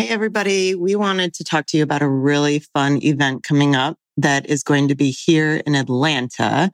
Hey, everybody. We wanted to talk to you about a really fun event coming up that is going to be here in Atlanta,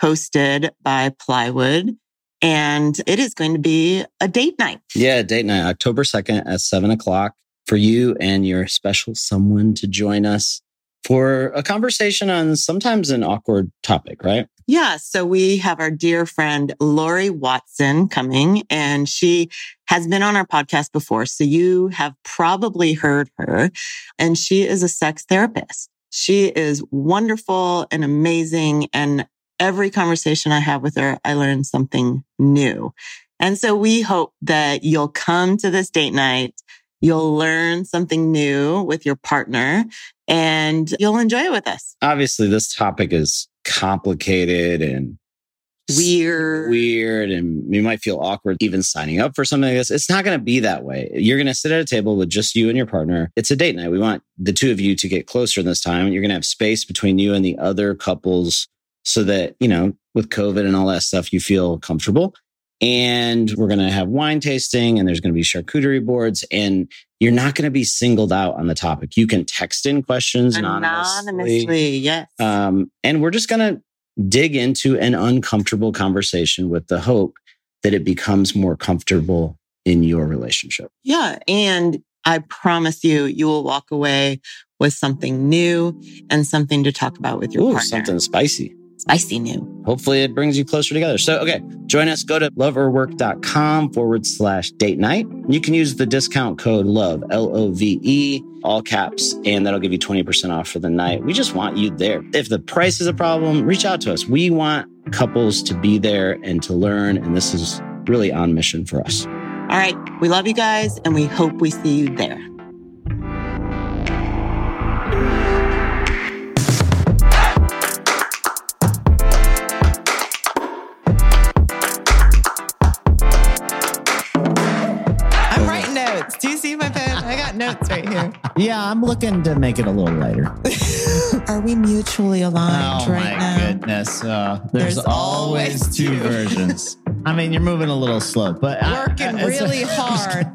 hosted by Plywood. And it is going to be a date night. Yeah, date night, October 2nd at seven o'clock for you and your special someone to join us for a conversation on sometimes an awkward topic, right? Yeah. So we have our dear friend Laurie Watson coming and she has been on our podcast before. So you have probably heard her and she is a sex therapist. She is wonderful and amazing. And every conversation I have with her, I learn something new. And so we hope that you'll come to this date night. You'll learn something new with your partner and you'll enjoy it with us. Obviously, this topic is complicated and weird. Weird. And you might feel awkward even signing up for something like this. It's not going to be that way. You're going to sit at a table with just you and your partner. It's a date night. We want the two of you to get closer in this time. You're going to have space between you and the other couples so that, you know, with COVID and all that stuff, you feel comfortable. And we're going to have wine tasting and there's going to be charcuterie boards and you're not going to be singled out on the topic. You can text in questions anonymously. Anonymously, yes. Um, and we're just going to dig into an uncomfortable conversation with the hope that it becomes more comfortable in your relationship. Yeah. And I promise you, you will walk away with something new and something to talk about with your Ooh, partner. something spicy. Spicy new. Hopefully it brings you closer together. So, okay, join us. Go to loveorwork.com forward slash date night. You can use the discount code LOVE, L O V E, all caps, and that'll give you 20% off for the night. We just want you there. If the price is a problem, reach out to us. We want couples to be there and to learn. And this is really on mission for us. All right. We love you guys and we hope we see you there. Notes right here. Yeah, I'm looking to make it a little lighter. Are we mutually aligned oh right now? Oh my goodness. Uh, there's, There's always, always two two. versions. I mean, you're moving a little slow, but Working I- it's- really hard.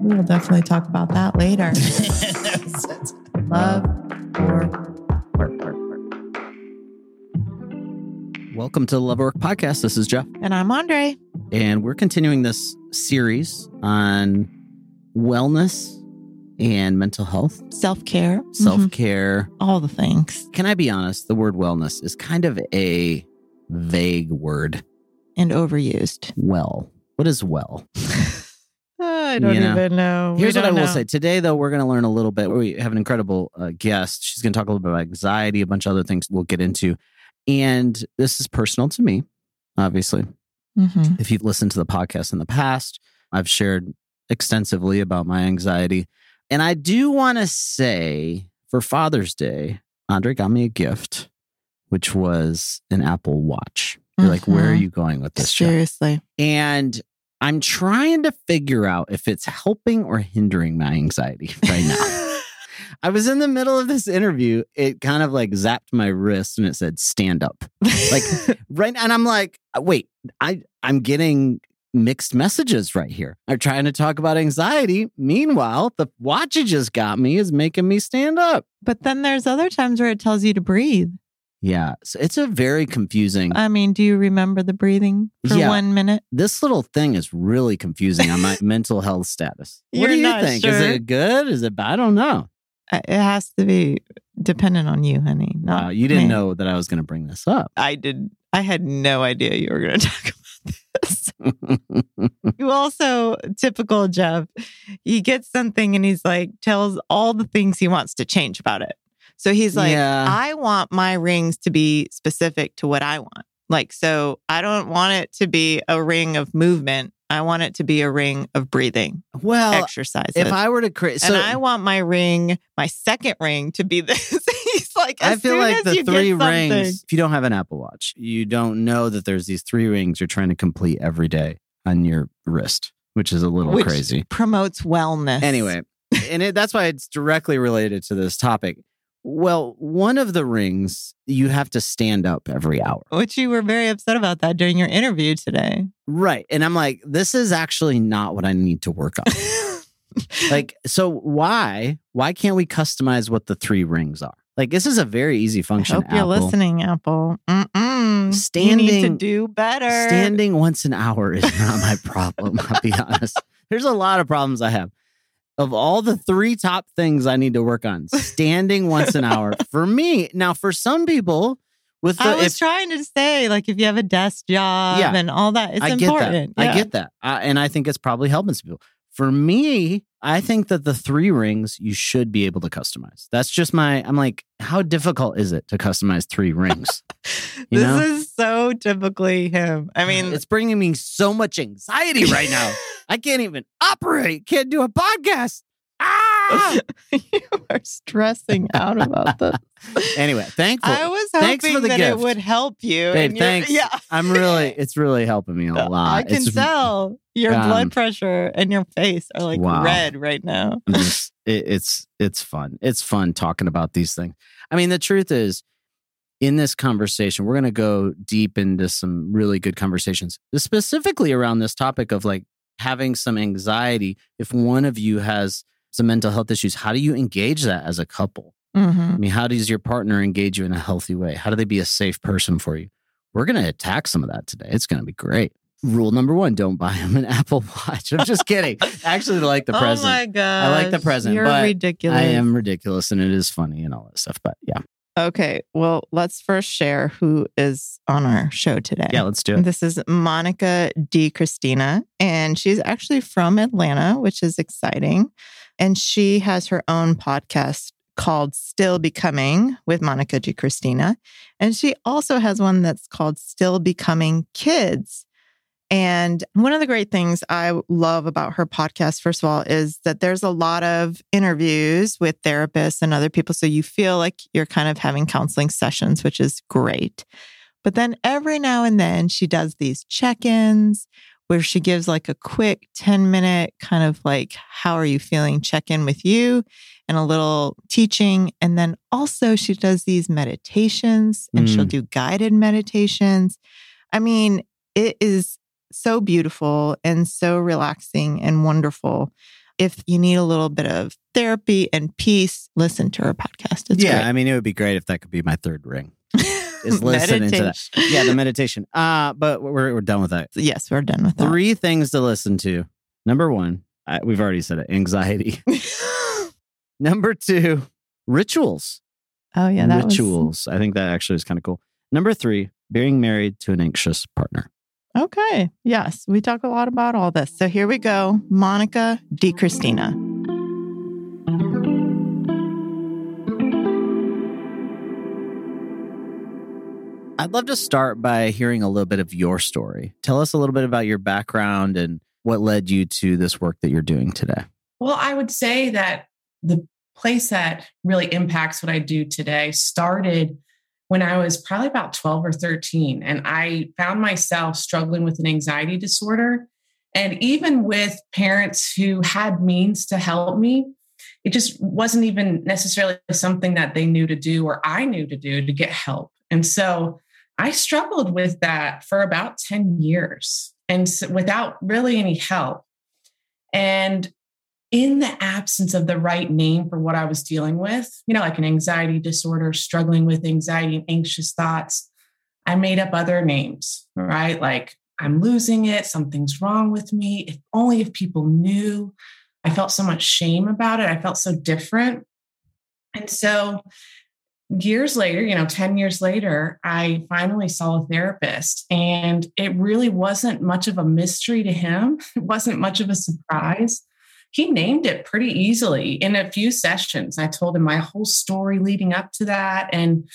we will definitely talk about that later. Love or work, work, work. Welcome to the Love Work Podcast. This is Jeff, And I'm Andre. and we're continuing this series on wellness and mental health, Self care, self care. all the things, Can I be honest? The word wellness is kind of a vague word. and overused. Well, what is well? I don't You know, even know. Here's what I will say. Today, though, we're going to learn a little bit. We have an incredible uh, guest. She's going to talk a little bit about anxiety, a bunch of other things we'll get into. And this is personal to me, obviously. hmm If you've listened to the podcast in the past, I've shared extensively about my anxiety. And I do want to say for Father's Day, Andre got me a gift, which was an Apple Watch. You're like, where are Mhm. you going with this? Seriously. And I'm trying to figure out if it's helping or hindering my anxiety right now. I was in the middle of this interview. It kind of like zapped my wrist and it said stand up. Like right and I'm like, wait, I I'm getting mixed messages right here. I'm trying to talk about anxiety. Meanwhile, the watch you just got me is making me stand up. but then there's other times where it tells you to breathe. Yeah. So it's a very confusing. I mean, do you remember the breathing for Yeah. one minute? this little thing is really confusing on my mental health status. What You're do you think? Is it good? Is it bad? I don't know. It has to be dependent on you, honey. Wow, you didn't me. know that I was going to bring this up. I did. I had no idea you were going to talk about this. You also, typical Jeff, he gets something and he's like, tells all the things he wants to change about it. So he's like, Yeah. I want my rings to be specific to what I want. Like, so I don't want it to be a ring of movement. I want it to be a ring of breathing, well, exercise. if I were to create, so and I want my ring, my second ring, to be this. He's like, I feel soon like as the three rings, if you don't have an Apple Watch, you don't know that there's these three rings you're trying to complete every day on your wrist, which is a little Which- crazy. promotes wellness. Anyway, and it, that's why it's directly related to this topic. Well, one of the rings, you have to stand up every hour. which you were very upset about that during your interview today. Right. And I'm like, this is actually not what I need to work on. like, so why why can't we customize what the three rings are? Like, this is a very easy function. I hope you're listening, Apple. Mm-mm. you need to Standing- do better. Standing once an hour is not my problem. I'll be honest. There's a lot of problems I have. Of all the three top things I need to work on, standing once an hour for me. Now, for some people, with the I was if, trying to say, like, if you have a desk job Yeah. and all that, it's I get important. that. I get that, uh, and I think it's probably helping some people. For me, I think that the three rings you should be able to customize. That's just my. I'm like, how difficult is it to customize three rings? This know? is so typically him. I mean, it's bringing me so much anxiety right now. I can't even operate. Can't do a podcast. Ah! you are stressing out about this. anyway, thankful. I was Thanks for hoping the that gift. it would help you. Babe, and thanks. Yeah. I'm really. It's really helping me a lot. I can It's- tell your um, blood pressure and your face are like Wow. red right now. Just it, it's it's fun. It's fun talking about these things. I mean, the truth is, in this conversation, we're going to go deep into some really good conversations, specifically around this topic of like having some anxiety. If one of you has some mental health issues, how do you engage that as a couple? Mm-hmm. I mean, how does your partner engage you in a healthy way? How do they be a safe person for you? We're going to attack some of that today. It's going to be great. Rule number one: Don't buy him an Apple Watch. I'm just kidding. Actually, like the present. Oh my god! I like the present, You're ridiculous. I am ridiculous and it is funny and all that stuff. But yeah. Okay, well, let's first share who is on our show today. Yeah, let's do it. This is Monica D. Christina, and she's actually from Atlanta, which is exciting. And she has her own podcast called Still Becoming with Monica D. Christina. And she also has one that's called Still Becoming Kids. And one of the great things I love about her podcast, first of all, is that there's a lot of interviews with therapists and other people. So you feel like you're kind of having counseling sessions, which is great. But then every now and then she does these check ins where she gives like a quick 10 minute kind of like, how are you feeling check in with you and a little teaching. And then also she does these meditations and she'll mm. do guided meditations. I mean, it is so beautiful and so relaxing and wonderful. If you need a little bit of therapy and peace, listen to her podcast. It's yeah, great. I mean, it would be great if that could be my third ring. Is listening to that. Yeah, the meditation. Uh, but we're, we're done with that. Yes, we're done with that. Three things to listen to. Number one, I, we've already said it anxiety. Number two, rituals. oh yeah, that was rituals. I think that actually is kind of cool. Number three, being married to an anxious partner. okay. Yes, we talk a lot about all this. So here we go. Monica D. Christina. I'd love to start by hearing a little bit of your story. Tell us a little bit about your background and what led you to this work that you're doing today. Well, I would say that the place that really impacts what I do today started when I was probably about 12 or 13. And I found myself struggling with an anxiety disorder. And even with parents who had means to help me, it just wasn't even necessarily something that they knew to do or I knew to do to get help. And so I struggled with that for about 10 years and so without really any help. And in the absence of the right name for what I was dealing with, you know, like an anxiety disorder, struggling with anxiety and anxious thoughts, I made up other names, hmm. right? Like, I'm losing it, something's wrong with me. If only if people knew. I felt so much shame about it. I felt so different. And so, years later, you know, 10 years later, I finally saw a therapist, and it really wasn't much of a mystery to him. It wasn't much of a surprise he named it pretty easily in a few sessions. I told him my whole story leading up to that. And,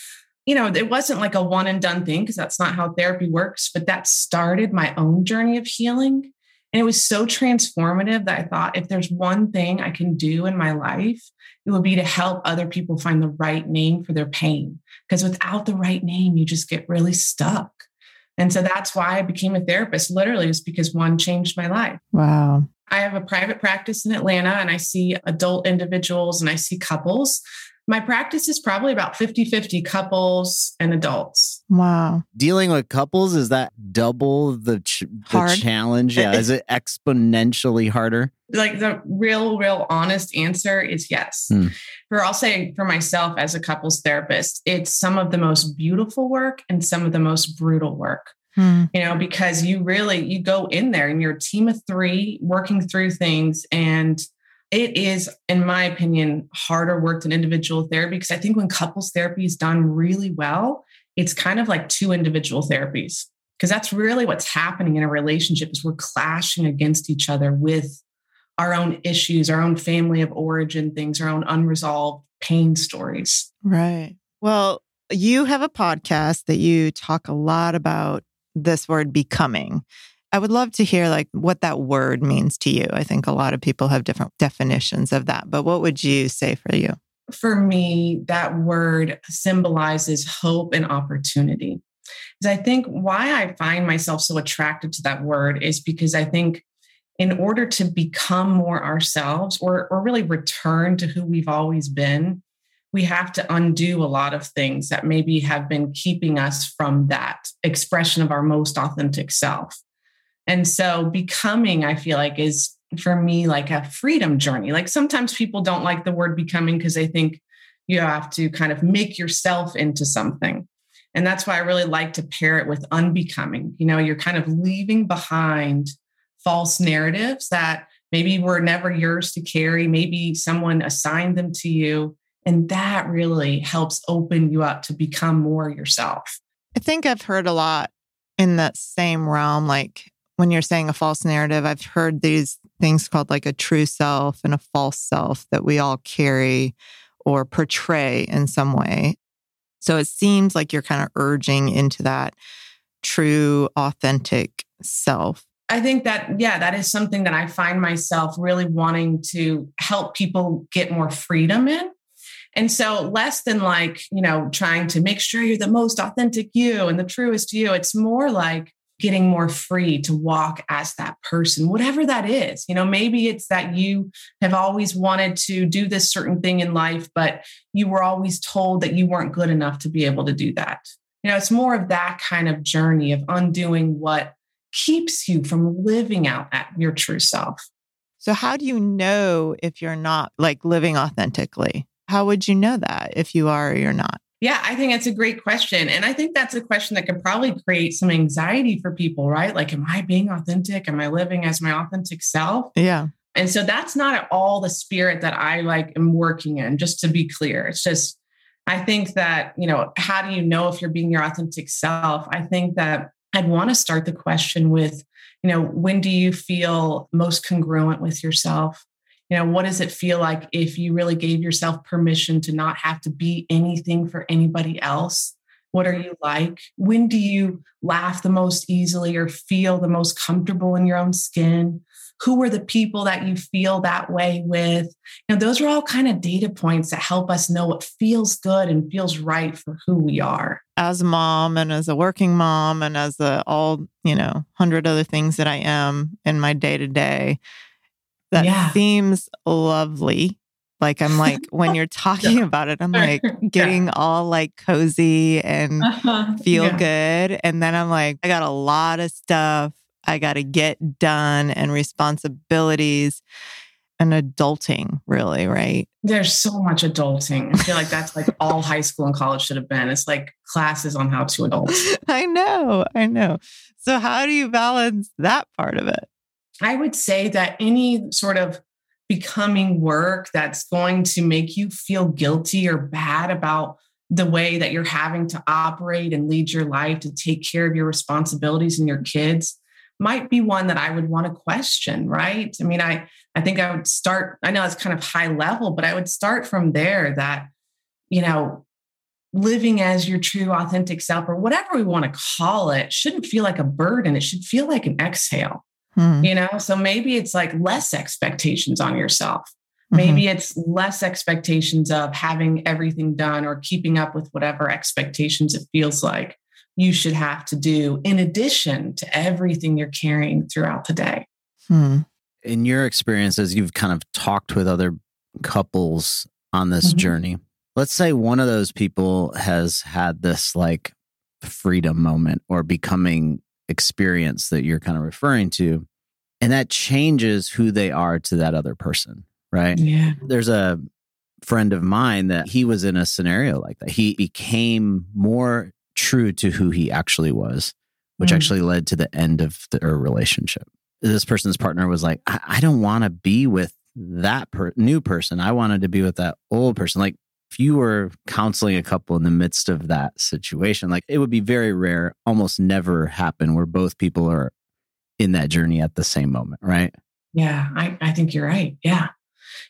you know, it wasn't like a one and done thing because that's not how therapy works, but that started my own journey of healing. And it was so transformative that I thought if there's one thing I can do in my life, it would be to help other people find the right name for their pain. Because without the right name, you just get really stuck. And so that's why I became a therapist. Literally, is because one changed my life. Wow. I have a private practice in Atlanta and I see adult individuals and I see couples. My practice is probably about 50 50 couples and adults. Wow. Dealing with couples, is that double the, ch- the challenge? Yeah. Is it exponentially harder? Like the real, real honest answer is yes. Hmm. For I'll say for myself as a couples therapist, it's some of the most beautiful work and some of the most brutal work. Hmm. you know because you really you go in there and you're a team of three working through things and it is in my opinion harder work than individual therapy because i think when couples therapy is done really well it's kind of like two individual therapies because that's really what's happening in a relationship is we're clashing against each other with our own issues our own family of origin things our own unresolved pain stories Right. Well, you have a podcast that you talk a lot about this word becoming. I would love to hear like what that word means to you. I think a lot of people have different definitions of that, but what would you say for you? for me, that word symbolizes hope and opportunity. Because I think why I find myself so attracted to that word is because I think in order to become more ourselves or, or really return to who we've always been, we have to undo a lot of things that maybe have been keeping us from that expression of our most authentic self. And so becoming, I feel like, is for me like a freedom journey. Like sometimes people don't like the word becoming because they think you have to kind of make yourself into something. And that's why I really like to pair it with unbecoming. You know, you're kind of leaving behind false narratives that maybe were never yours to carry. Maybe someone assigned them to you. And that really helps open you up to become more yourself. I think I've heard a lot in that same realm. Like when you're saying a false narrative, I've heard these things called like a true self and a false self that we all carry or portray in some way. So it seems like you're kind of urging into that true, authentic self. I think that, yeah, that is something that I find myself really wanting to help people get more freedom in. And so, less than like, you know, trying to make sure you're the most authentic you and the truest you, it's more like getting more free to walk as that person, whatever that is. You know, maybe it's that you have always wanted to do this certain thing in life, but you were always told that you weren't good enough to be able to do that. You know, it's more of that kind of journey of undoing what keeps you from living out at your true self. So, how do you know if you're not like living authentically? How would you know that if you are or you're not? Yeah, I think that's a great question. And I think that's a question that could probably create some anxiety for people, right? Like, am I being authentic? Am I living as my authentic self? Yeah. And so that's not at all the spirit that I like am working in, just to be clear. It's just, I think that, you know, how do you know if you're being your authentic self? I think that I'd want to start the question with, you know, when do you feel most congruent with yourself? You know, what does it feel like if you really gave yourself permission to not have to be anything for anybody else? What are you like? When do you laugh the most easily or feel the most comfortable in your own skin? Who are the people that you feel that way with? You know, those are all kind of data points that help us know what feels good and feels right for who we are. As a mom and as a working mom and as a all, you know, hundred other things that I am in my day to day, that Yeah. seems lovely. Like I'm like when you're talking about it, I'm like getting all like cozy and uh-huh. feel Yeah. good. And then I'm like, I got a lot of stuff I got to get done and responsibilities and adulting, really, right? There's so much adulting. I feel like that's like all high school and college should have been. It's like classes on how to adult. I know, I know. So, how do you balance that part of it? I would say that any sort of becoming work that's going to make you feel guilty or bad about the way that you're having to operate and lead your life to take care of your responsibilities and your kids might be one that I would want to question, right? I mean, I I think I would start I know it's kind of high level, but I would start from there that you know, living as your true authentic self or whatever we want to call it shouldn't feel like a burden. It should feel like an exhale Hmm. you know so maybe it's like less expectations on yourself Mhm. maybe it's less expectations of having everything done or keeping up with whatever expectations it feels like you should have to do in addition to everything you're carrying throughout the day Hmm. In your experience, as you've kind of talked with other couples on this Mhm. journey. let's say one of those people has had this like freedom moment or becoming experience that you're kind of referring to, and that changes who they are to that other person, right? Yeah. There's a friend of mine that he was in a scenario like that. He became more true to who he actually was, which Mm. actually led to the end of their relationship. This person's partner was like, I, I don't want to be with that per- new person. I wanted to be with that old person. Like, if you were counseling a couple in the midst of that situation, like it would be very rare, almost never happen where both people are in that journey at the same moment, right? Yeah, I, I think you're right. Yeah.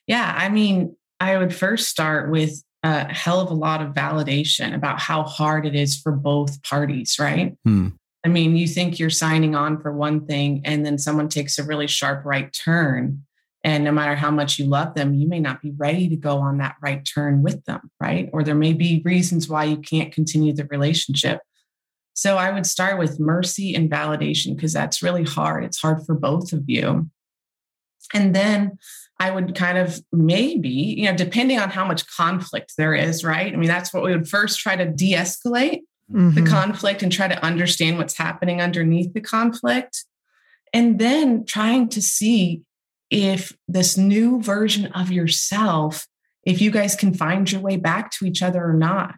Yeah. I mean, I would first start with a hell of a lot of validation about how hard it is for both parties, right? Hmm. I mean, you think you're signing on for one thing, and then someone takes a really sharp right turn. And no matter how much you love them, you may not be ready to go on that right turn with them, right? Or there may be reasons why you can't continue the relationship. So I would start with mercy and validation because that's really hard. It's hard for both of you. And then I would kind of maybe, you know, depending on how much conflict there is, right? I mean, that's what we would first try to de escalate the Mhm. conflict and try to understand what's happening underneath the conflict. And then trying to see if this new version of yourself, if you guys can find your way back to each other or not.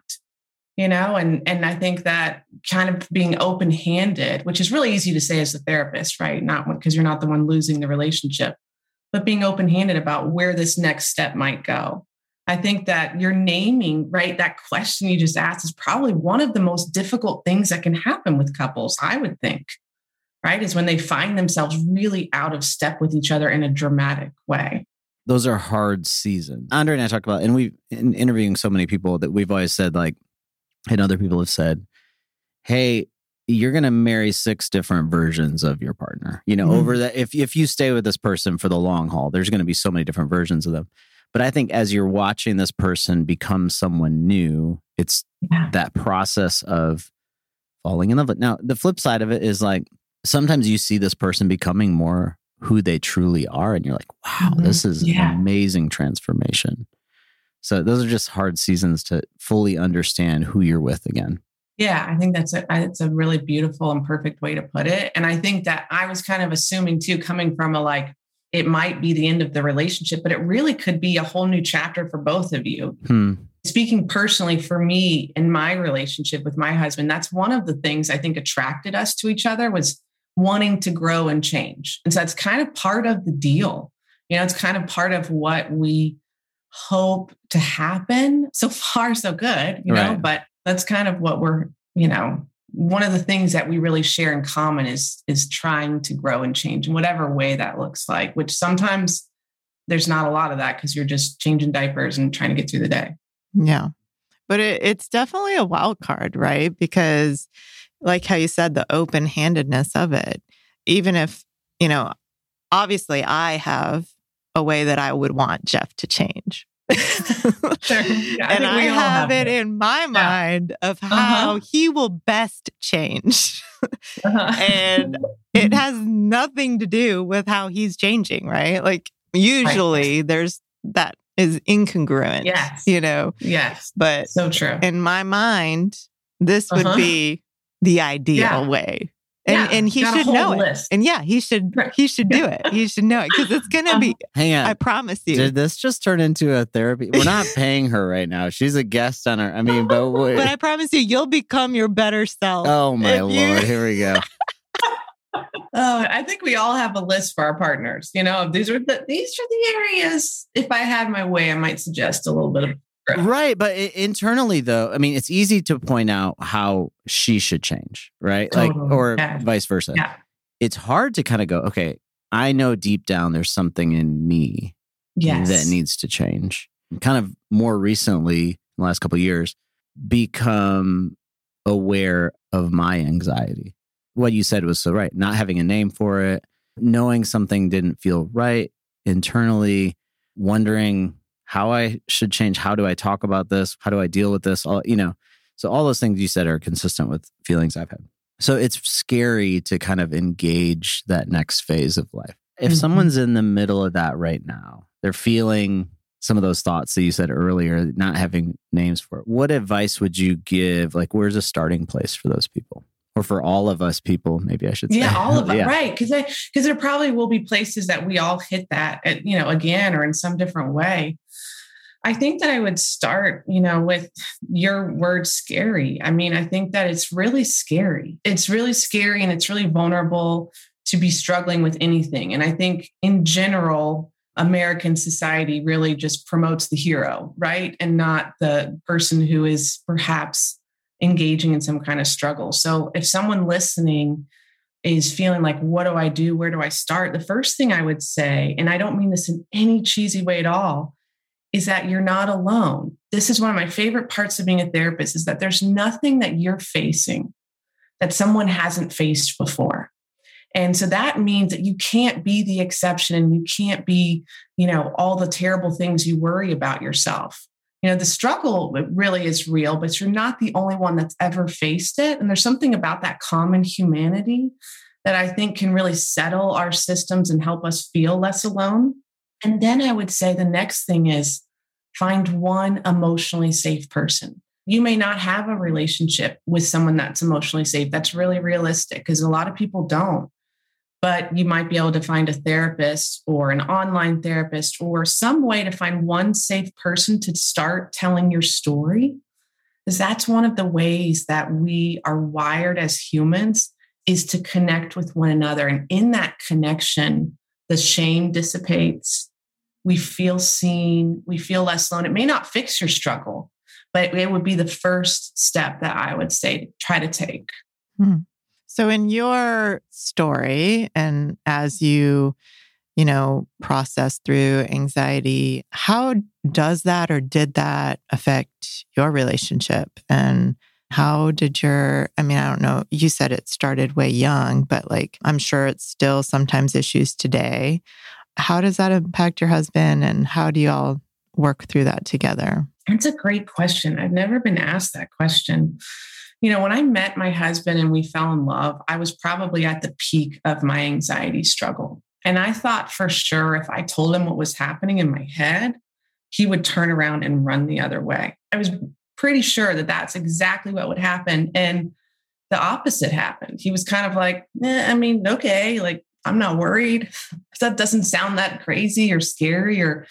You know, and and I think that kind of being open-handed, which is really easy to say as a therapist, right? Not because you're not the one losing the relationship, but being open-handed about where this next step might go. I think that you're naming, right? That question you just asked is probably one of the most difficult things that can happen with couples, I would think, right? Is when they find themselves really out of step with each other in a dramatic way. those are hard seasons. Andre and I talked about, and we in interviewing so many people that we've always said, like, and other people have said, "Hey, you're going to marry six different versions of your partner. You know, Mhm. over that, if if you stay with this person for the long haul, there's going to be so many different versions of them." But I think as you're watching this person become someone new, it's Yeah. that process of falling in love. Now, the flip side of it is like sometimes you see this person becoming more who they truly are, and you're like, wow, Mhm. this is Yeah. an amazing transformation. So those are just hard seasons to fully understand who you're with again. Yeah, I think that's a it's a really beautiful and perfect way to put it. And I think that I was kind of assuming too, coming from a like it might be the end of the relationship, but it really could be a whole new chapter for both of you. Hmm. Speaking personally for me in my relationship with my husband, that's one of the things I think attracted us to each other was wanting to grow and change. And so that's kind of part of the deal. You know, it's kind of part of what we hope to happen. So far, so good, you know, Right. but that's kind of what we're, you know, one of the things that we really share in common is is trying to grow and change in whatever way that looks like, which sometimes there's not a lot of that because you're just changing diapers and trying to get through the day. Yeah. But it, it's definitely a wild card, right? Because, like how you said, the open handedness of it, even if, you know, obviously I have a way that I would want Jeff to change. Sure. Yeah, I and I have have it it. in my mind of how Uh-huh. he will best change. and Mm-hmm. it has nothing to do with how he's changing, right? Like usually there's that is incongruent, Yes. you know, yes, but so true. in my mind, this would Uh-huh. be the ideal Yeah. way. And Yeah, and he got should whole know it. And yeah, he should Right. he should do it. He should know it because it's gonna uh-huh. be Hang on. I promise you. Did this just turn into a therapy? We're not paying her right now. She's a guest on our. I mean, but, wait. but I promise you, you'll become your better self. oh my lord, you- here we go. Oh, I think we all have a list for our partners. You know, these are the these are the areas. If I had my way, I might suggest a little bit of growth. Right, but internally though, I mean, it's easy to point out how she should change, right? Like, or yeah. vice versa. Yeah. It's hard to kind of go, okay, I know deep down there's something in me Yes. that needs to change. Kind of more recently, in the last couple of years, become aware of my anxiety. What you said was so right. Not having a name for it, knowing something didn't feel right internally, wondering how I should change. How do I talk about this? How do I deal with this? All you know. So all those things you said are consistent with feelings I've had. So it's scary to kind of engage that next phase of life. If Mhm. someone's in the middle of that right now, they're feeling some of those thoughts that you said earlier, not having names for it. What advice would you give? Like, where's a starting place for those people? Or for all of us people, maybe I should say. Yeah, all of us, Yeah. right? Because because there probably will be places that we all hit that, at, you know, again or in some different way. I think that I would start, you know, with your word scary. I mean, I think that it's really scary. It's really scary and it's really vulnerable to be struggling with anything. And I think in general, American society really just promotes the hero, right? And not the person who is perhaps engaging in some kind of struggle. So if someone listening is feeling like, what do I do? Where do I start? The first thing I would say, and I don't mean this in any cheesy way at all, is that you're not alone. This is one of my favorite parts of being a therapist is that there's nothing that you're facing that someone hasn't faced before. And so that means that you can't be the exception and you can't be, you know, all the terrible things you worry about yourself. You know, the struggle really is real, but you're not the only one that's ever faced it. And there's something about that common humanity that I think can really settle our systems and help us feel less alone. And then I would say the next thing is find one emotionally safe person. You may not have a relationship with someone that's emotionally safe. That's really realistic because a lot of people don't. But you might be able to find a therapist or an online therapist or some way to find one safe person to start telling your story. Because that's one of the ways that we are wired as humans is to connect with one another. And in that connection, the shame dissipates. We feel seen. We feel less alone. It may not fix your struggle, but it would be the first step that I would say try to take. Hmm. So, in your story, and as you, you know, process through anxiety, how does that or did that affect your relationship? And how did your, I mean, I don't know, you said it started way young, but like, I'm sure it's still sometimes issues today. How does that impact your husband? And how do you all work through that together? That's a great question. I've never been asked that question. You know, when I met my husband and we fell in love, I was probably at the peak of my anxiety struggle. And I thought for sure if I told him what was happening in my head, he would turn around and run the other way. I was pretty sure that that's exactly what would happen. And the opposite happened. He was kind of like, eh, I mean, okay, like I'm not worried. that doesn't sound that crazy or scary or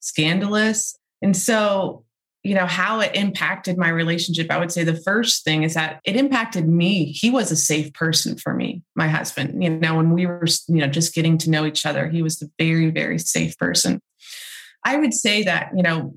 scandalous. And so you know how it impacted my relationship i would say the first thing is that it impacted me he was a safe person for me my husband you know when we were you know just getting to know each other he was a very very safe person i would say that you know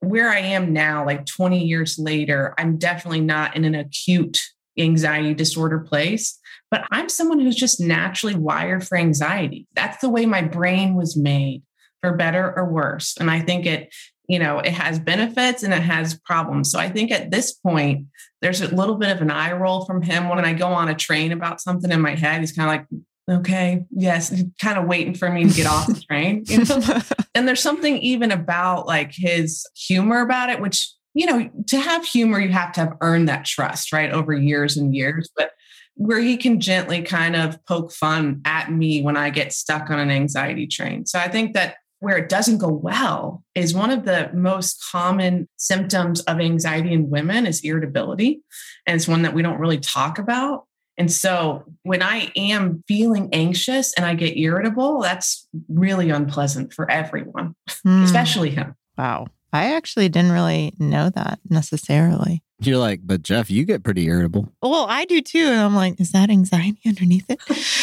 where i am now like 20 years later i'm definitely not in an acute anxiety disorder place but i'm someone who's just naturally wired for anxiety. That's the way my brain was made for better or worse. And i think it you know it has benefits and it has problems. So i think at this point there's a little bit of an eye roll from him. When i go on a train about something in my head he's kind of like okay yes kind of waiting for me to get off the train you know? And there's something even about like his humor about it which you know to have humor you have to have earned that trust right over years and years but where he can gently kind of poke fun at me when i get stuck on an anxiety train so i think that where it doesn't go well is one of the most common symptoms of anxiety in women is irritability. And it's one that we don't really talk about. And so when I am feeling anxious and I get irritable, that's really unpleasant for everyone, Hmm. especially him. Wow. I actually didn't really know that necessarily. You're like, but Jeff, you get pretty irritable. Well, I do too. And I'm like, is that anxiety underneath it?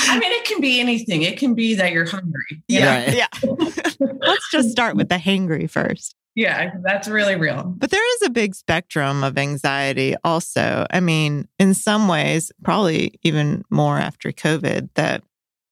I mean, it can be anything. It can be that you're hungry. Yeah. Yeah. Let's just start with the hangry first. Yeah, that's really real. But there is a big spectrum of anxiety also. I mean, in some ways, probably even more after COVID, that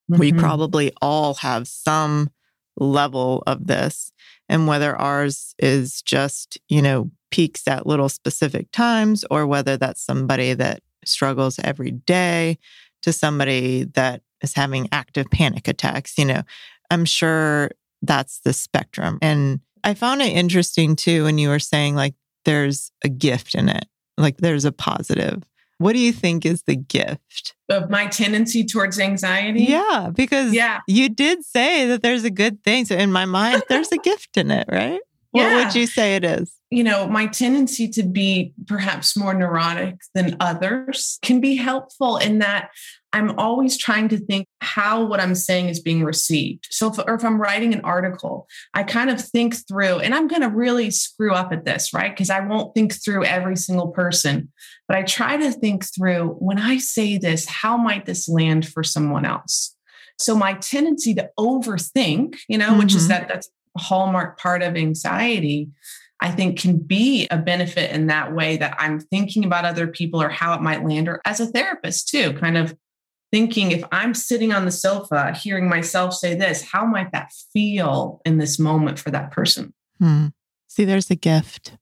we Mhm. probably all have some level of this. And whether ours is just, you know, peaks at little specific times or whether that's somebody that struggles every day to somebody that is having active panic attacks, you know, I'm sure that's the spectrum. And I found it interesting too when you were saying like there's a gift in it, like there's a positive. What do you think is the gift? Of my tendency towards anxiety. Yeah, because Yeah. you did say that there's a good thing. So in my mind, there's a gift in it, right? What would you say it is? You know, my tendency to be perhaps more neurotic than others can be helpful in that I'm always trying to think how what I'm saying is being received. So, if, or if I'm writing an article, I kind of think through, and I'm going to really screw up at this, right? Because I won't think through every single person, but I try to think through when I say this, how might this land for someone else? So, my tendency to overthink, you know, mm-hmm. which is mm-hmm. that that's a hallmark part of anxiety. I think can be a benefit in that way that I'm thinking about other people or how it might land, or as a therapist too, kind of thinking if I'm sitting on the sofa hearing myself say this, how might that feel in this moment for that person? Hmm. See, there's a gift.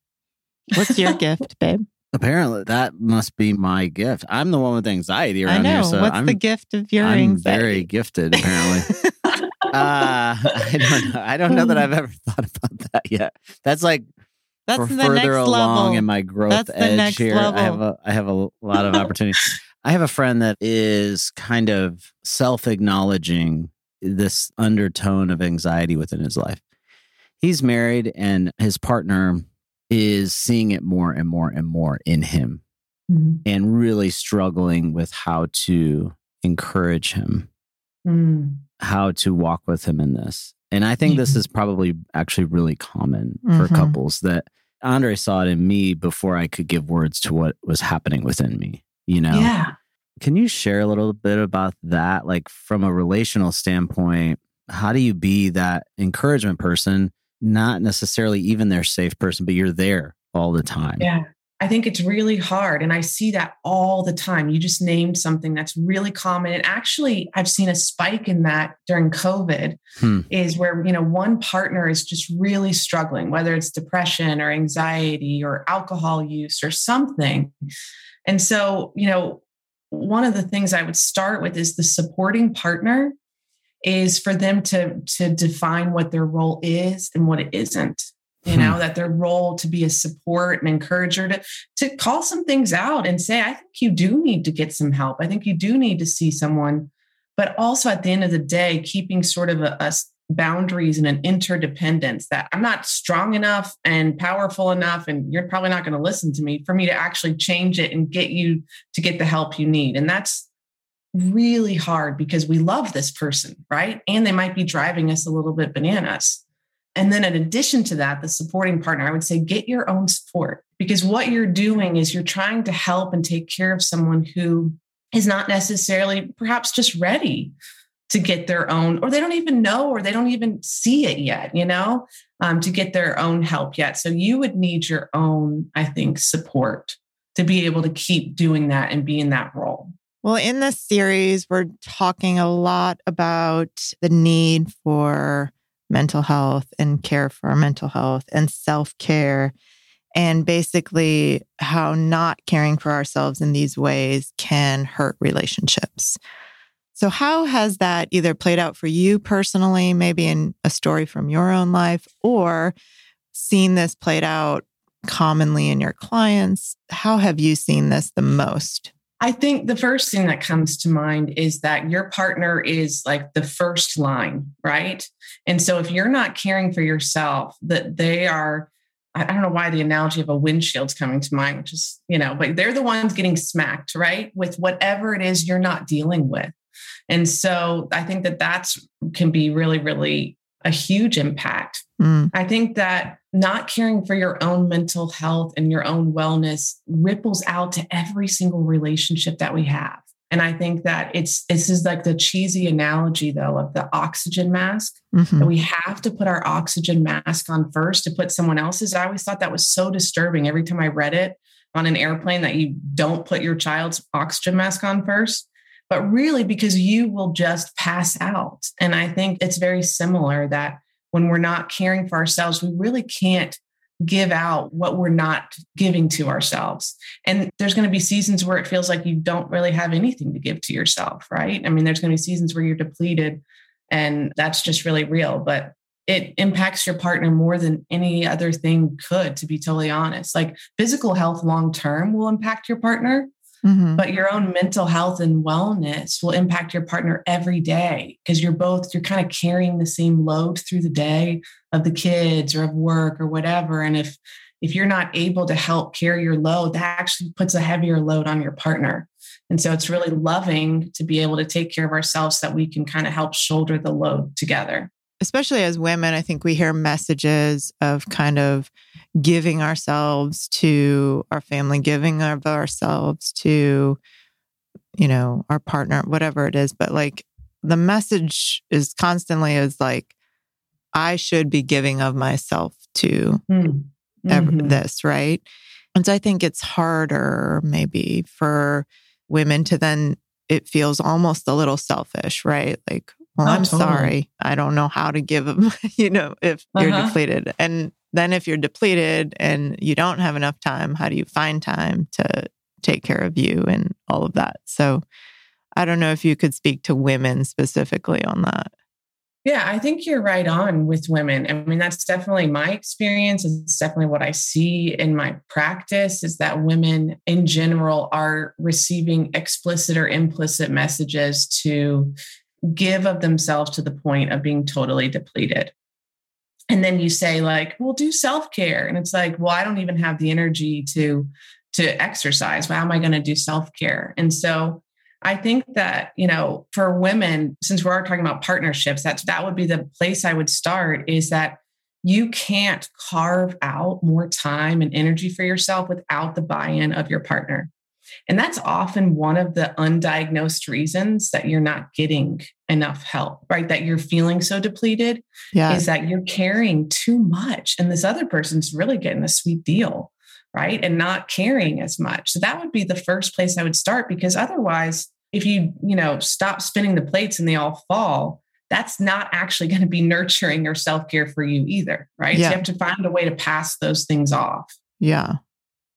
What's your gift, babe? Apparently, that must be my gift. I'm the one with anxiety around I know. here. So What's I'm, the gift of your I'm anxiety? very gifted, apparently. uh, I don't know. I don't know that I've ever thought about that yet. That's like that's the further next along level. in my growth That's the edge next here. level. I have a I have a lot of opportunity. I have a friend that is kind of self acknowledging this undertone of anxiety within his life. He's married, and his partner is seeing it more and more and more in him Mm-hmm. and really struggling with how to encourage him, Mm. how to walk with him in this. And I think this Mhm. is probably actually really common for Mhm. couples that Andre saw it in me before I could give words to what was happening within me. You know, Yeah. can you share a little bit about that? Like from a relational standpoint, how do you be that encouragement person, not necessarily even their safe person, but you're there all the time? Yeah. I think it's really hard. And I see that all the time. You just named something that's really common. And actually, I've seen a spike in that during COVID, Hmm. is where, you know, one partner is just really struggling, whether it's depression or anxiety or alcohol use or something. And so, you know, one of the things I would start with is the supporting partner is for them to to define what their role is and what it isn't you Hmm. know that their role to be a support and encourager to to call some things out and say i think you do need to get some help i think you do need to see someone but also at the end of the day keeping sort of a, a boundaries and an interdependence that i'm not strong enough and powerful enough and you're probably not going to listen to me for me to actually change it and get you to get the help you need. And that's really hard because we love this person right? And they might be driving us a little bit bananas. And then, in addition to that, the supporting partner, I would say get your own support because what you're doing is you're trying to help and take care of someone who is not necessarily perhaps just ready to get their own, or they don't even know, or they don't even see it yet, you know, um, to get their own help yet. So you would need your own, I think, support to be able to keep doing that and be in that role. Well, in this series, we're talking a lot about the need for mental health and care for our mental health and self care, and basically how not caring for ourselves in these ways can hurt relationships. So, how has that either played out for you personally, maybe in a story from your own life, or seen this played out commonly in your clients? How have you seen this the most? I think the first thing that comes to mind is that your partner is like the first line, right? And so if you're not caring for yourself, that they are, I don't know why the analogy of a windshield's coming to mind, which is, you know, but they're the ones getting smacked, right? With whatever it is you're not dealing with. And so I think that that's can be really, really a huge impact. Mm. I think that not caring for your own mental health and your own wellness ripples out to every single relationship that we have. And I think that it's this is like the cheesy analogy though of the oxygen mask. Mhm. That we have to put our oxygen mask on first to put someone else's. I always thought that was so disturbing every time I read it on an airplane that you don't put your child's oxygen mask on first. But really, because you will just pass out. And I think it's very similar that when we're not caring for ourselves, we really can't give out what we're not giving to ourselves. And there's going to be seasons where it feels like you don't really have anything to give to yourself, right? I mean, there's going to be seasons where you're depleted, and that's just really real. But it impacts your partner more than any other thing could, to be totally honest. Like physical health long term will impact your partner. Mhm. but your own mental health and wellness will impact your partner every day because you're both you're kind of carrying the same load through the day of the kids or of work or whatever and if if you're not able to help carry your load that actually puts a heavier load on your partner and so it's really loving to be able to take care of ourselves so that we can kind of help shoulder the load together especially as women, I think we hear messages of kind of giving ourselves to our family, giving of ourselves to, you know, our partner, whatever it is. But like the message is constantly is like, I should be giving of myself to ev- Mhm. this, right? And so I think it's harder maybe for women to then, it feels almost a little selfish, right? Like, well, Oh, I'm totally. sorry. I don't know how to give them, you know, if you're Uh-huh. depleted. And then if you're depleted and you don't have enough time, how do you find time to take care of you and all of that? So I don't know if you could speak to women specifically on that. Yeah, I think you're right on with women. I mean, that's definitely my experience. It's definitely what I see in my practice is that women in general are receiving explicit or implicit messages to give of themselves to the point of being totally depleted. And then you say like, "Well, do self-care." And it's like, "Well, I don't even have the energy to to exercise. How am I going to do self-care?" And so I think that, you know, for women, since we are talking about partnerships, that's that would be the place I would start is that you can't carve out more time and energy for yourself without the buy-in of your partner. And that's often one of the undiagnosed reasons that you're not getting enough help, right? That you're feeling so depleted Yeah. is that you're carrying too much and this other person's really getting a sweet deal right and not caring as much so that would be the first place i would start because otherwise if you you know stop spinning the plates and they all fall that's not actually going to be nurturing or self-care for you either right Yeah. so you have to find a way to pass those things off Yeah.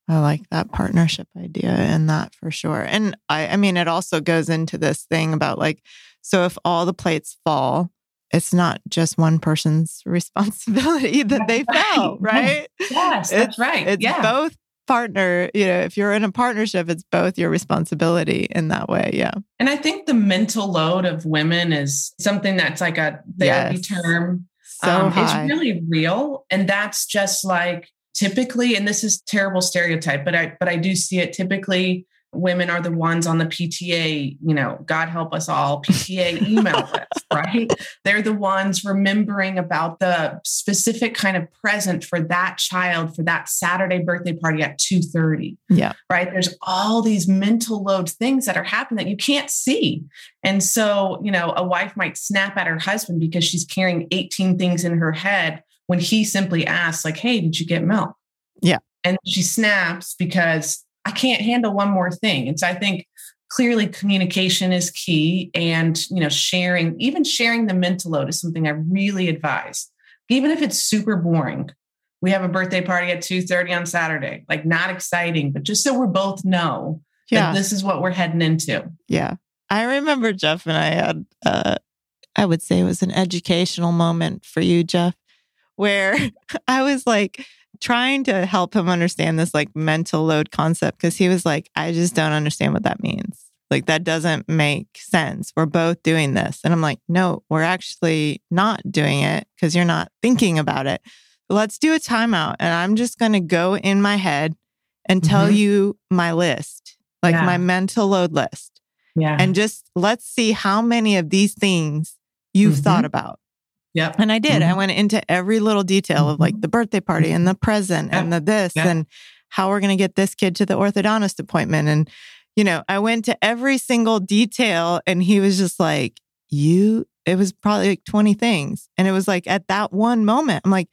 I like that partnership idea and that for sure. And I I mean it also goes into this thing about like so if all the plates fall, it's not just one person's responsibility that they That's fell, right. right? yes It's- that's right It's yeah both partner, you know, if you're in a partnership, it's both your responsibility in that way. Yeah. and i think the mental load of women is something that's like a therapy Yes. term So um, is really real and that's just like typically and this is terrible stereotype but i but i do see it typically women are the ones on the pta you know god help us all pta email list right they're the ones remembering about the specific kind of present for that child for that saturday birthday party at 2.30 yeah. right? There's all these mental load things that are happening that you can't see. And so, you know, a wife might snap at her husband because she's carrying 18 things in her head when he simply asks, like, hey, did you get milk? Yeah. And she snaps because I can't handle one more thing. And so I think clearly communication is key and, you know, sharing, even sharing the mental load is something I really advise. Even if it's super boring, we have a birthday party at 2.30 on saturday like not exciting but just so we both know Yeah. that this is what we're heading into Yeah. I remember Jeff and I had, uh, I would say it was an educational moment for you, Jeff, where I was like trying to help him understand this like mental load concept because he was like, I just don't understand what that means. Like, that doesn't make sense. We're both doing this. And I'm like, no, we're actually not doing it because you're not thinking about it. Let's do a timeout. And I'm just going to go in my head and tell Mhm. you my list, like Yeah. my mental load list yeah and just let's see how many of these things you've Mhm. thought about. Yep And I did. I Mhm. went into every little detail of like Mhm. the birthday party and the present and the this Yeah. and how we're going to get this kid to the orthodontist appointment. And, you know, I went to every single detail and he was just like, You, it was probably like 20 things. And it was like at that one moment, I'm like,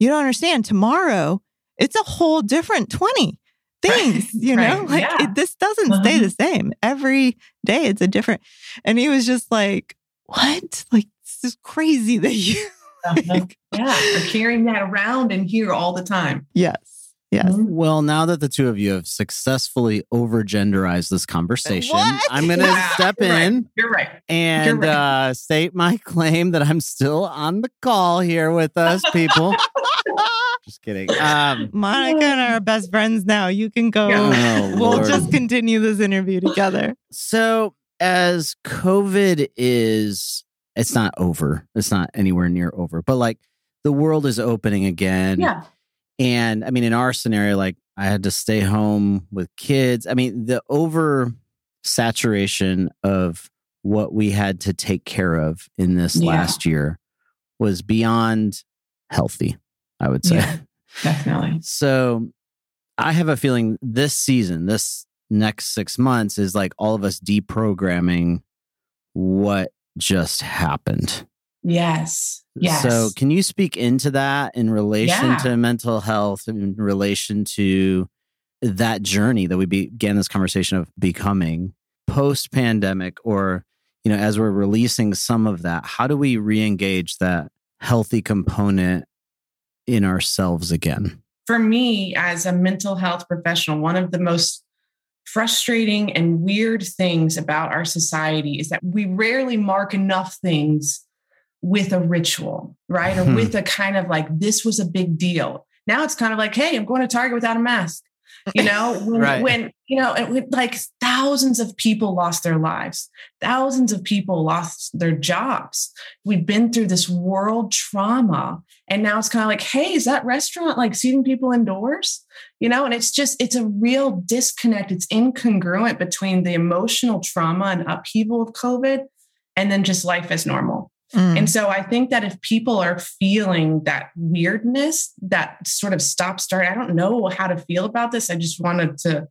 You don't understand. Tomorrow, it's a whole different 20 things, Right, you know? right, Like yeah. it, this doesn't stay Uh-huh. the same. Every day it's a different. And he was just like, What? Like, this is crazy that you. Uh-huh. yeah we're carrying that around in here all the time Yes. Yes. Mhm. Well, now that the two of you have successfully overgenderized this conversation, What? I'm going to Yeah, step you're right. in You're right. and right. uh, state my claim that I'm still on the call here with us, people. Just kidding. Um, Monica and I are best friends now. You can go. Yeah. oh, We'll Lord. just continue this interview together. So, as COVID is, it's not over. It's not anywhere near over, but like the world is opening again. Yeah. And I mean, in our scenario, like I had to stay home with kids. I mean, the over saturation of what we had to take care of in this Yeah. last year was beyond healthy, I would say. Yeah. Definitely. So I have a feeling this season, this next six months, is like all of us deprogramming what just happened. Yes. Yes. So, can you speak into that in relation Yeah. to mental health, in relation to that journey that we began this conversation of becoming post pandemic, or, you know, as we're releasing some of that, how do we re engage that healthy component in ourselves again? for me as a mental health professional, one of the most frustrating and weird things about our society is that we rarely mark enough things with a ritual, right? Or Hmm. with a kind of like, this was a big deal. Now it's kind of like, hey, I'm going to Target without a mask. You know, when, Right. when you know, it, like thousands of people lost their lives, thousands of people lost their jobs. We've been through this world trauma and now it's kind of like, hey, is that restaurant like seating people indoors? You know, and it's just, it's a real disconnect. It's incongruent between the emotional trauma and upheaval of COVID and then just life as normal. Mm. And so I think that if people are feeling that weirdness, that sort of stop start, I don't know how to feel about this. I just wanted to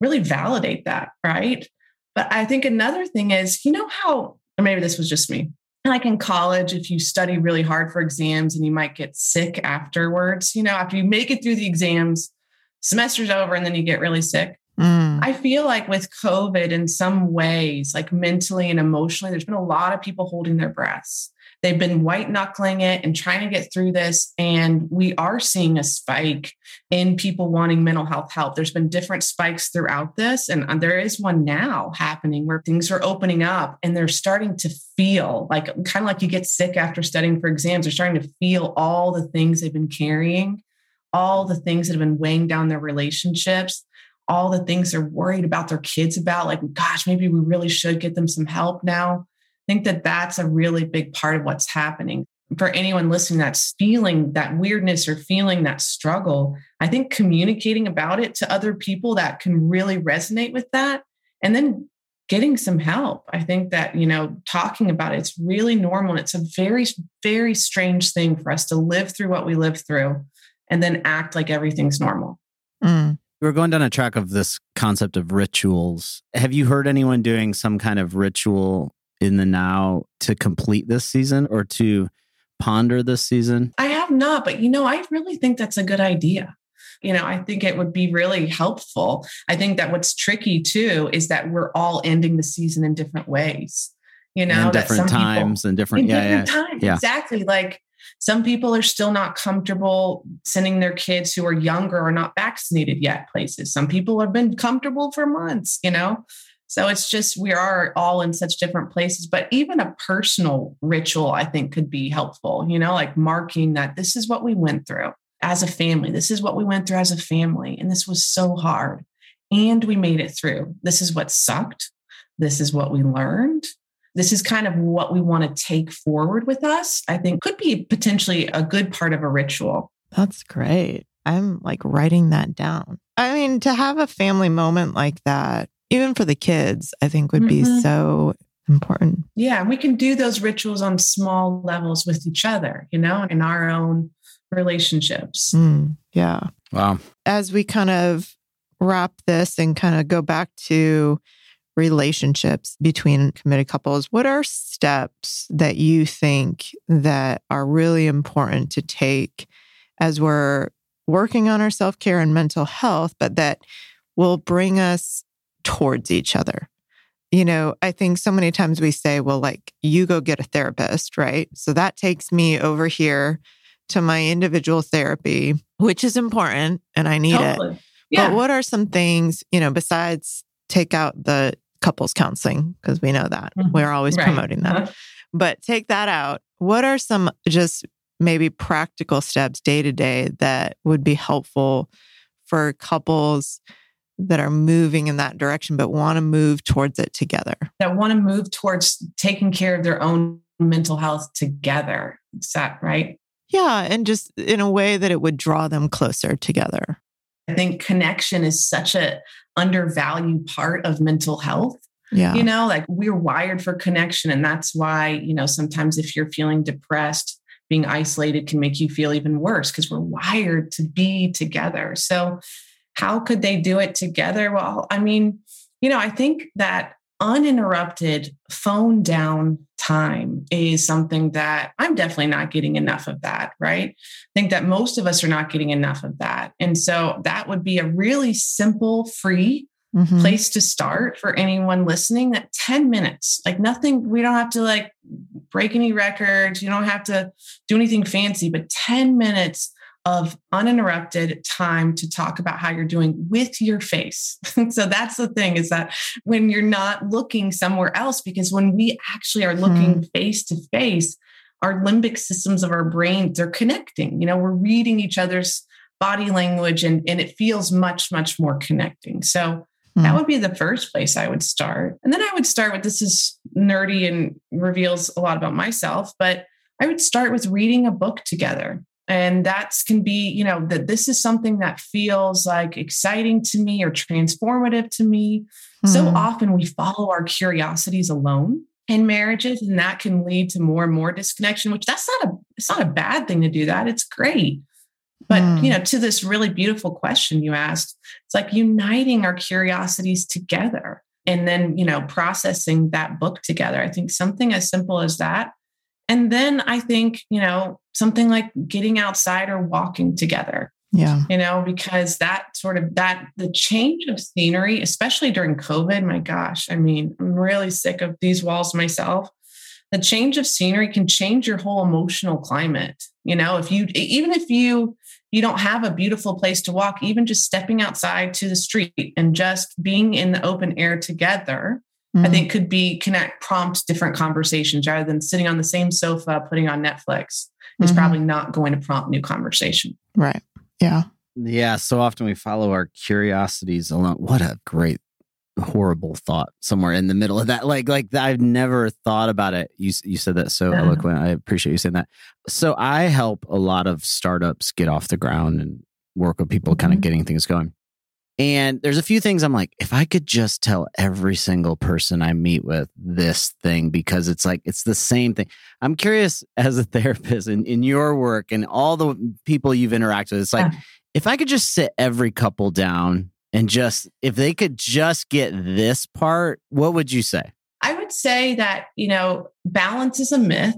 really validate that. Right. But I think another thing is, you know, how, or maybe this was just me, like in college, if you study really hard for exams and you might get sick afterwards, you know, after you make it through the exams, semester's over and then you get really sick. Mm. I feel like with COVID, in some ways, like mentally and emotionally, there's been a lot of people holding their breaths. They've been white knuckling it and trying to get through this. And we are seeing a spike in people wanting mental health help. There's been different spikes throughout this. And uh, there is one now happening where things are opening up and they're starting to feel like kind of like you get sick after studying for exams. They're starting to feel all the things they've been carrying, all the things that have been weighing down their relationships all the things they're worried about their kids about like gosh maybe we really should get them some help now. I think that that's a really big part of what's happening. For anyone listening that's feeling that weirdness or feeling that struggle i think communicating about it to other people that can really resonate with that and then getting some help. I think that you know talking about it, it's really normal. And it's a very very strange thing for us to live through what we live through and then act like everything's normal. Mm. We're going down a track of this concept of rituals. Have you heard anyone doing some kind of ritual in the now to complete this season or to ponder this season? I have not, but you know, I really think that's a good idea. You know, I think it would be really helpful. I think that what's tricky too is that we're all ending the season in different ways. You know, and that different some people- times and different, yeah, yeah. times. yeah. Exactly. Like some people are still not comfortable sending their kids who are younger or not vaccinated yet places. Some people have been comfortable for months, you know? So it's just, we are all in such different places. But even a personal ritual, I think, could be helpful, you know, like marking that this is what we went through as a family. This is what we went through as a family. And this was so hard. And we made it through. This is what sucked. This is what we learned this is kind of what we want to take forward with us, I think could be potentially a good part of a ritual. That's great. I'm like writing that down. I mean, to have a family moment like that, even for the kids, I think would be Mhm. so important. Yeah, we can do those rituals on small levels with each other, you know, in our own relationships. Mm, yeah. Wow. As we kind of wrap this and kind of go back to relationships between committed couples, what are steps that you think that are really important to take as we're working on our self-care and mental health, but that will bring us towards each other? You know, I think so many times we say, well, like, you go get a therapist, right? So that takes me over here to my individual therapy, which is important and I need it. Yeah. But what are some things, you know, besides take out the couples counseling, because we know that Mhm. we're always Right. promoting that. Uh-huh. But take that out. What are some just maybe practical steps day to day that would be helpful for couples that are moving in that direction but want to move towards it together? that want to move towards taking care of their own mental health together. Is that right? Yeah, and just in a way that it would draw them closer together. I think connection is such a undervalued part of mental health. Yeah. You know, like we're wired for connection. And that's why, you know, sometimes if you're feeling depressed, being isolated can make you feel even worse because we're wired to be together. So, how could they do it together? Well, I mean, you know, I think that uninterrupted phone down time is something that I'm definitely not getting enough of that, right? I think that most of us are not getting enough of that. And so that would be a really simple, free Mhm. place to start for anyone listening that 10 minutes like nothing we don't have to like break any records you don't have to do anything fancy but 10 minutes of uninterrupted time to talk about how you're doing with your face so that's the thing is that when you're not looking somewhere else because when we actually are looking face to face our limbic systems of our brains are connecting you know we're reading each other's body language and, and it feels much much more connecting so that Mm. would be the first place I would start. And then I would start with this is nerdy and reveals a lot about myself, but I would start with reading a book together. And that can be, you know, that this is something that feels like exciting to me or transformative to me. So Mm. often we follow our curiosities alone in marriages, and that can lead to more and more disconnection, which that's not a it's not a bad thing to do that. It's great. But Mm. you know, to this really beautiful question you asked, it's like uniting our curiosities together and then, you know, processing that book together. I think something as simple as that. And then I think, you know, something like getting outside or walking together Yeah. you know, because that sort of that the change of scenery, especially during COVID, my gosh, I mean, I'm really sick of these walls myself. The change of scenery can change your whole emotional climate. You know, if you even if you you don't have a beautiful place to walk, even just stepping outside to the street and just being in the open air together, I Mm. think could be connect prompt different conversations rather than sitting on the same sofa putting on Netflix is Mhm. probably not going to prompt new conversation. right. Yeah. Yeah, so often we follow our curiosities alone. What a great horrible thought somewhere in the middle of that. Like like I've never thought about it. You you said that so Yeah. eloquent. I appreciate you saying that. So I help a lot of startups get off the ground and work with people kind of Mhm. getting things going. And there's a few things I'm like, if I could just tell every single person I meet with this thing, because it's like, it's the same thing. I'm curious as a therapist in, in your work and all the people you've interacted with, it's like, Yeah. if I could just sit every couple down and just, if they could just get this part, what would you say? I would say that, you know, balance is a myth.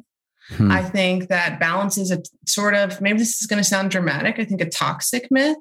Hmm. I think that balance is a sort of, maybe this is going to sound dramatic, I think a toxic myth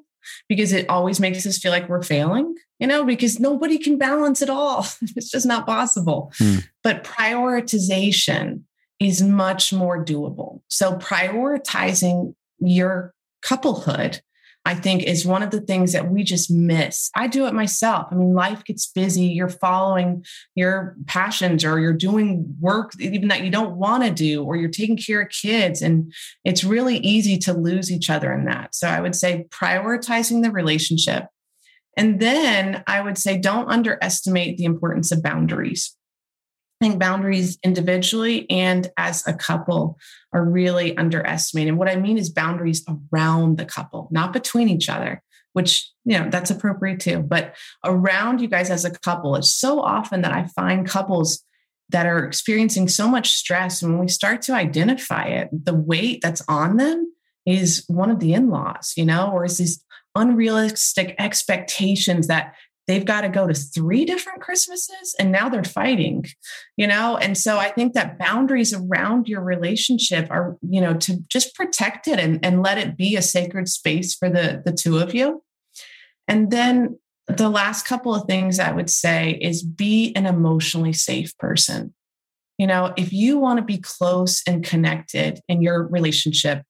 because it always makes us feel like we're failing, you know, because nobody can balance it all. it's just not possible. Hmm. But prioritization is much more doable. So prioritizing your couplehood I think is one of the things that we just miss. I do it myself. I mean, life gets busy. You're following your passions or you're doing work even that you don't want to do, or you're taking care of kids. And it's really easy to lose each other in that. So I would say prioritizing the relationship. And then I would say don't underestimate the importance of boundaries. I think boundaries individually and as a couple are really underestimated. What I mean is boundaries around the couple, not between each other, which, you know, that's appropriate too, but around you guys as a couple. It's so often that I find couples that are experiencing so much stress. And when we start to identify it, the weight that's on them is one of the in laws, you know, or is these unrealistic expectations that they've got to go to three different Christmases and now they're fighting, you know? And so I think that boundaries around your relationship are, you know, to just protect it and, and let it be a sacred space for the, the two of you. And then the last couple of things I would say is be an emotionally safe person. You know, if you want to be close and connected in your relationship,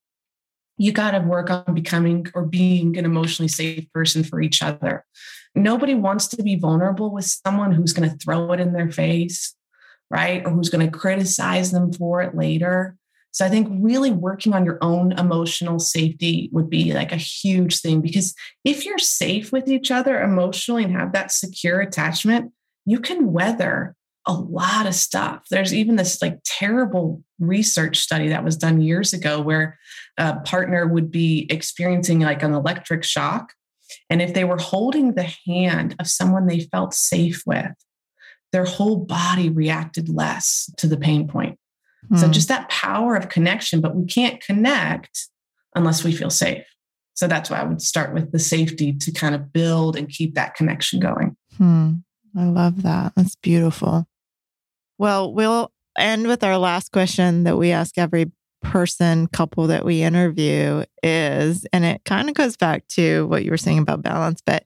you got to work on becoming or being an emotionally safe person for each other. Nobody wants to be vulnerable with someone who's going to throw it in their face, right? Or who's going to criticize them for it later. So I think really working on your own emotional safety would be like a huge thing because if you're safe with each other emotionally and have that secure attachment, you can weather a lot of stuff. There's even this like terrible research study that was done years ago where a partner would be experiencing like an electric shock. And if they were holding the hand of someone they felt safe with, their whole body reacted less to the pain point. Mm. So hmm. just that power of connection, but we can't connect unless we feel safe. So that's why I would start with the safety to kind of build and keep that connection going. Hmm. I love that. That's beautiful. Well, we'll end with our last question that we ask every person, couple that we interview is, and it kind of goes back to what you were saying about balance, but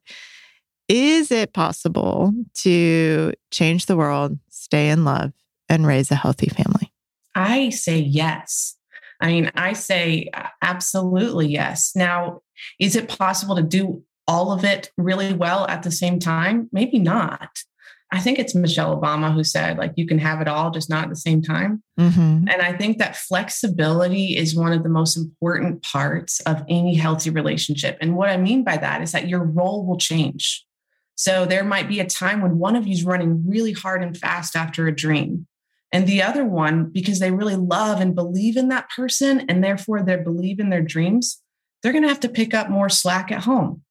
is it possible to change the world, stay in love, and raise a healthy family? I say yes. I mean, I say uh, absolutely yes. Now, is it possible to do all of it really well at the same time? Maybe not. I think it's Michelle Obama who said, like, you can have it all, just not at the same time. Mm-hmm. And I think that flexibility is one of the most important parts of any healthy relationship. And what I mean by that is that your role will change. So there might be a time when one of you is running really hard and fast after a dream. And the other one, because they really love and believe in that person, and therefore they believe in their dreams, they're going to have to pick up more slack at home.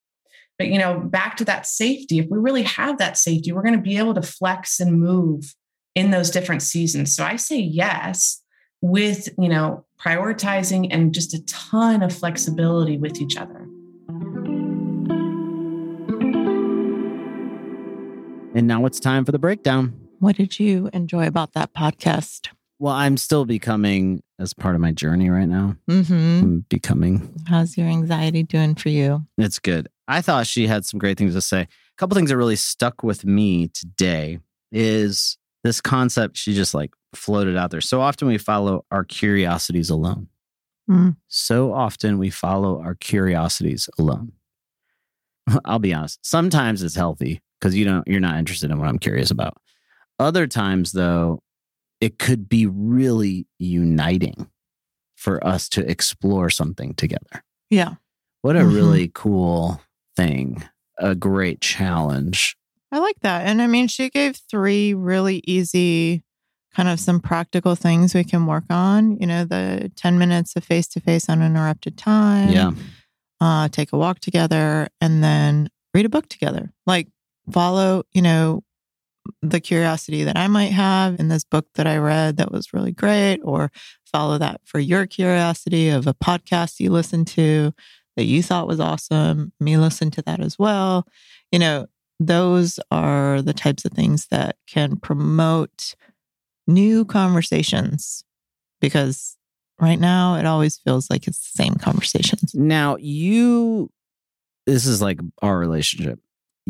But, you know, back to that safety, if we really have that safety, we're going to be able to flex and move in those different seasons. So I say yes with, you know, prioritizing and just a ton of flexibility with each other. And now it's time for the breakdown. What did you enjoy about that podcast? Well, I'm still becoming as part of my journey right now. Mm-hmm. I'm becoming. How's your anxiety doing for you? It's good. I thought she had some great things to say. A couple things that really stuck with me today is this concept she just like floated out there. So often we follow our curiosities alone. Mm. So often we follow our curiosities alone. I'll be honest. Sometimes it's healthy because you don't you're not interested in what I'm curious about. Other times though, it could be really uniting for us to explore something together. Yeah. What a mm-hmm. really cool thing, a great challenge. I like that. And I mean, she gave three really easy, kind of some practical things we can work on. You know, the 10 minutes of face to face uninterrupted time. Yeah. Uh, take a walk together and then read a book together. Like, follow, you know, the curiosity that I might have in this book that I read that was really great, or follow that for your curiosity of a podcast you listen to that you thought was awesome. Me listen to that as well. You know, those are the types of things that can promote new conversations because right now it always feels like it's the same conversations. Now, you, this is like our relationship.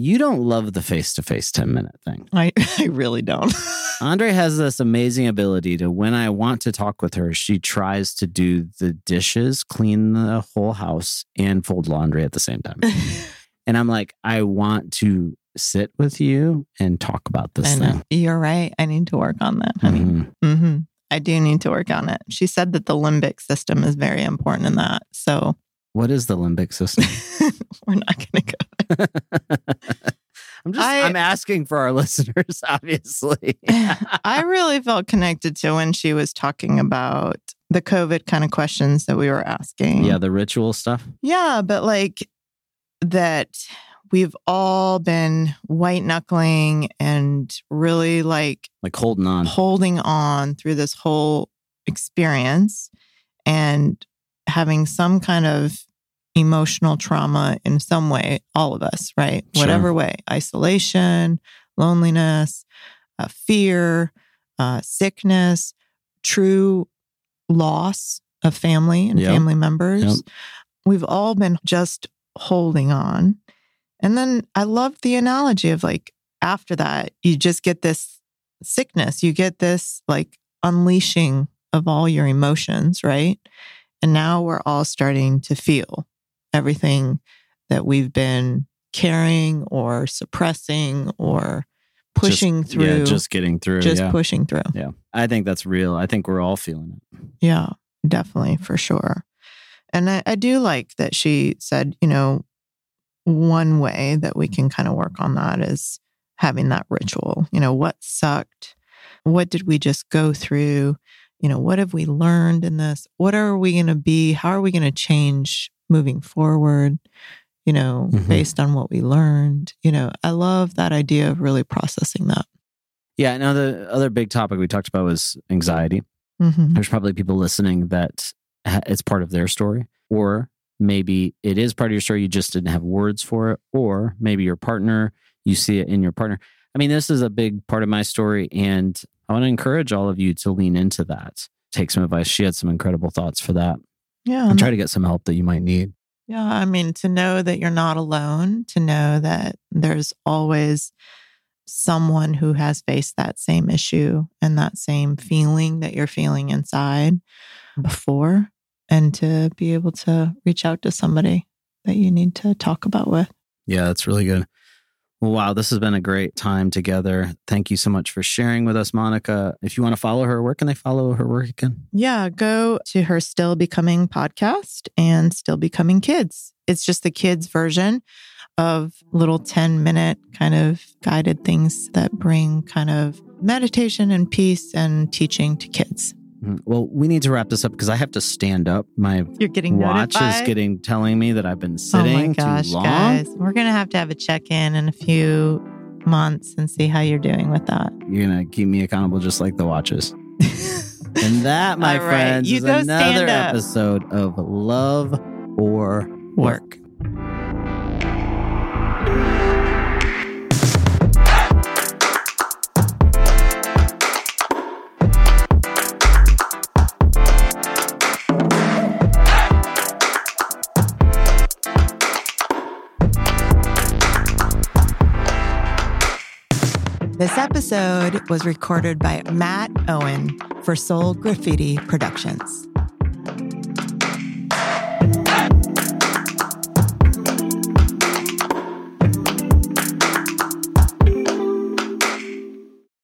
You don't love the face to face 10 minute thing. I, I really don't. Andre has this amazing ability to, when I want to talk with her, she tries to do the dishes, clean the whole house, and fold laundry at the same time. and I'm like, I want to sit with you and talk about this thing. You're right. I need to work on that, honey. Mm-hmm. Mm-hmm. I do need to work on it. She said that the limbic system is very important in that. So, what is the limbic system? We're not going to go. I'm just I, am asking for our listeners, obviously. I really felt connected to when she was talking about the COVID kind of questions that we were asking. Yeah, the ritual stuff. Yeah, but like that we've all been white knuckling and really like like holding on. Holding on through this whole experience and having some kind of emotional trauma in some way, all of us, right? Sure. Whatever way isolation, loneliness, uh, fear, uh, sickness, true loss of family and yep. family members. Yep. We've all been just holding on. And then I love the analogy of like, after that, you just get this sickness, you get this like unleashing of all your emotions, right? And now we're all starting to feel everything that we've been carrying or suppressing or pushing just, through. Yeah, just getting through. just yeah. pushing through. yeah. I think that's real. I think we're all feeling it. Yeah, definitely, for sure. And I, I do like that she said, you know, one way that we can kind of work on that is having that ritual. You know, what sucked? What did we just go through? You know, what have we learned in this? What are we going to be? How are we going to change moving forward? You know, Mhm. based on what we learned. You know, I love that idea of really processing that. Yeah. Now, the other big topic we talked about was anxiety. hmm There's probably people listening that it's part of their story, or maybe it is part of your story. You just didn't have words for it, or maybe your partner, you see it in your partner. I mean, this is a big part of my story, and I want to encourage all of you to lean into that. Take some advice. She had some incredible thoughts for that, Yeah. and try to get some help that you might need. Yeah, I mean, to know that you're not alone, to know that there's always someone who has faced that same issue and that same feeling that you're feeling inside before, and to be able to reach out to somebody that you need to talk about with. Yeah, that's really good. Wow, this has been a great time together. Thank you so much for sharing with us, Monica. If you want to follow her, where can they follow her work again? Yeah, go to her Still Becoming podcast and Still Becoming Kids. It's just the kids' version of little 10 minute kind of guided things that bring kind of meditation and peace and teaching to kids. Mm, Well, we need to wrap this up because I have to stand up. My You're getting watch notified? is getting telling me that I've been Oh sitting my gosh, too long. guys. We're going to have to have a check in in a few months and see how you're doing with that. You're gonna keep me accountable just like the watches. And that, my right, friends, is another episode of Love or Work. This episode was recorded by Matt Owen for Soul Graffiti Productions.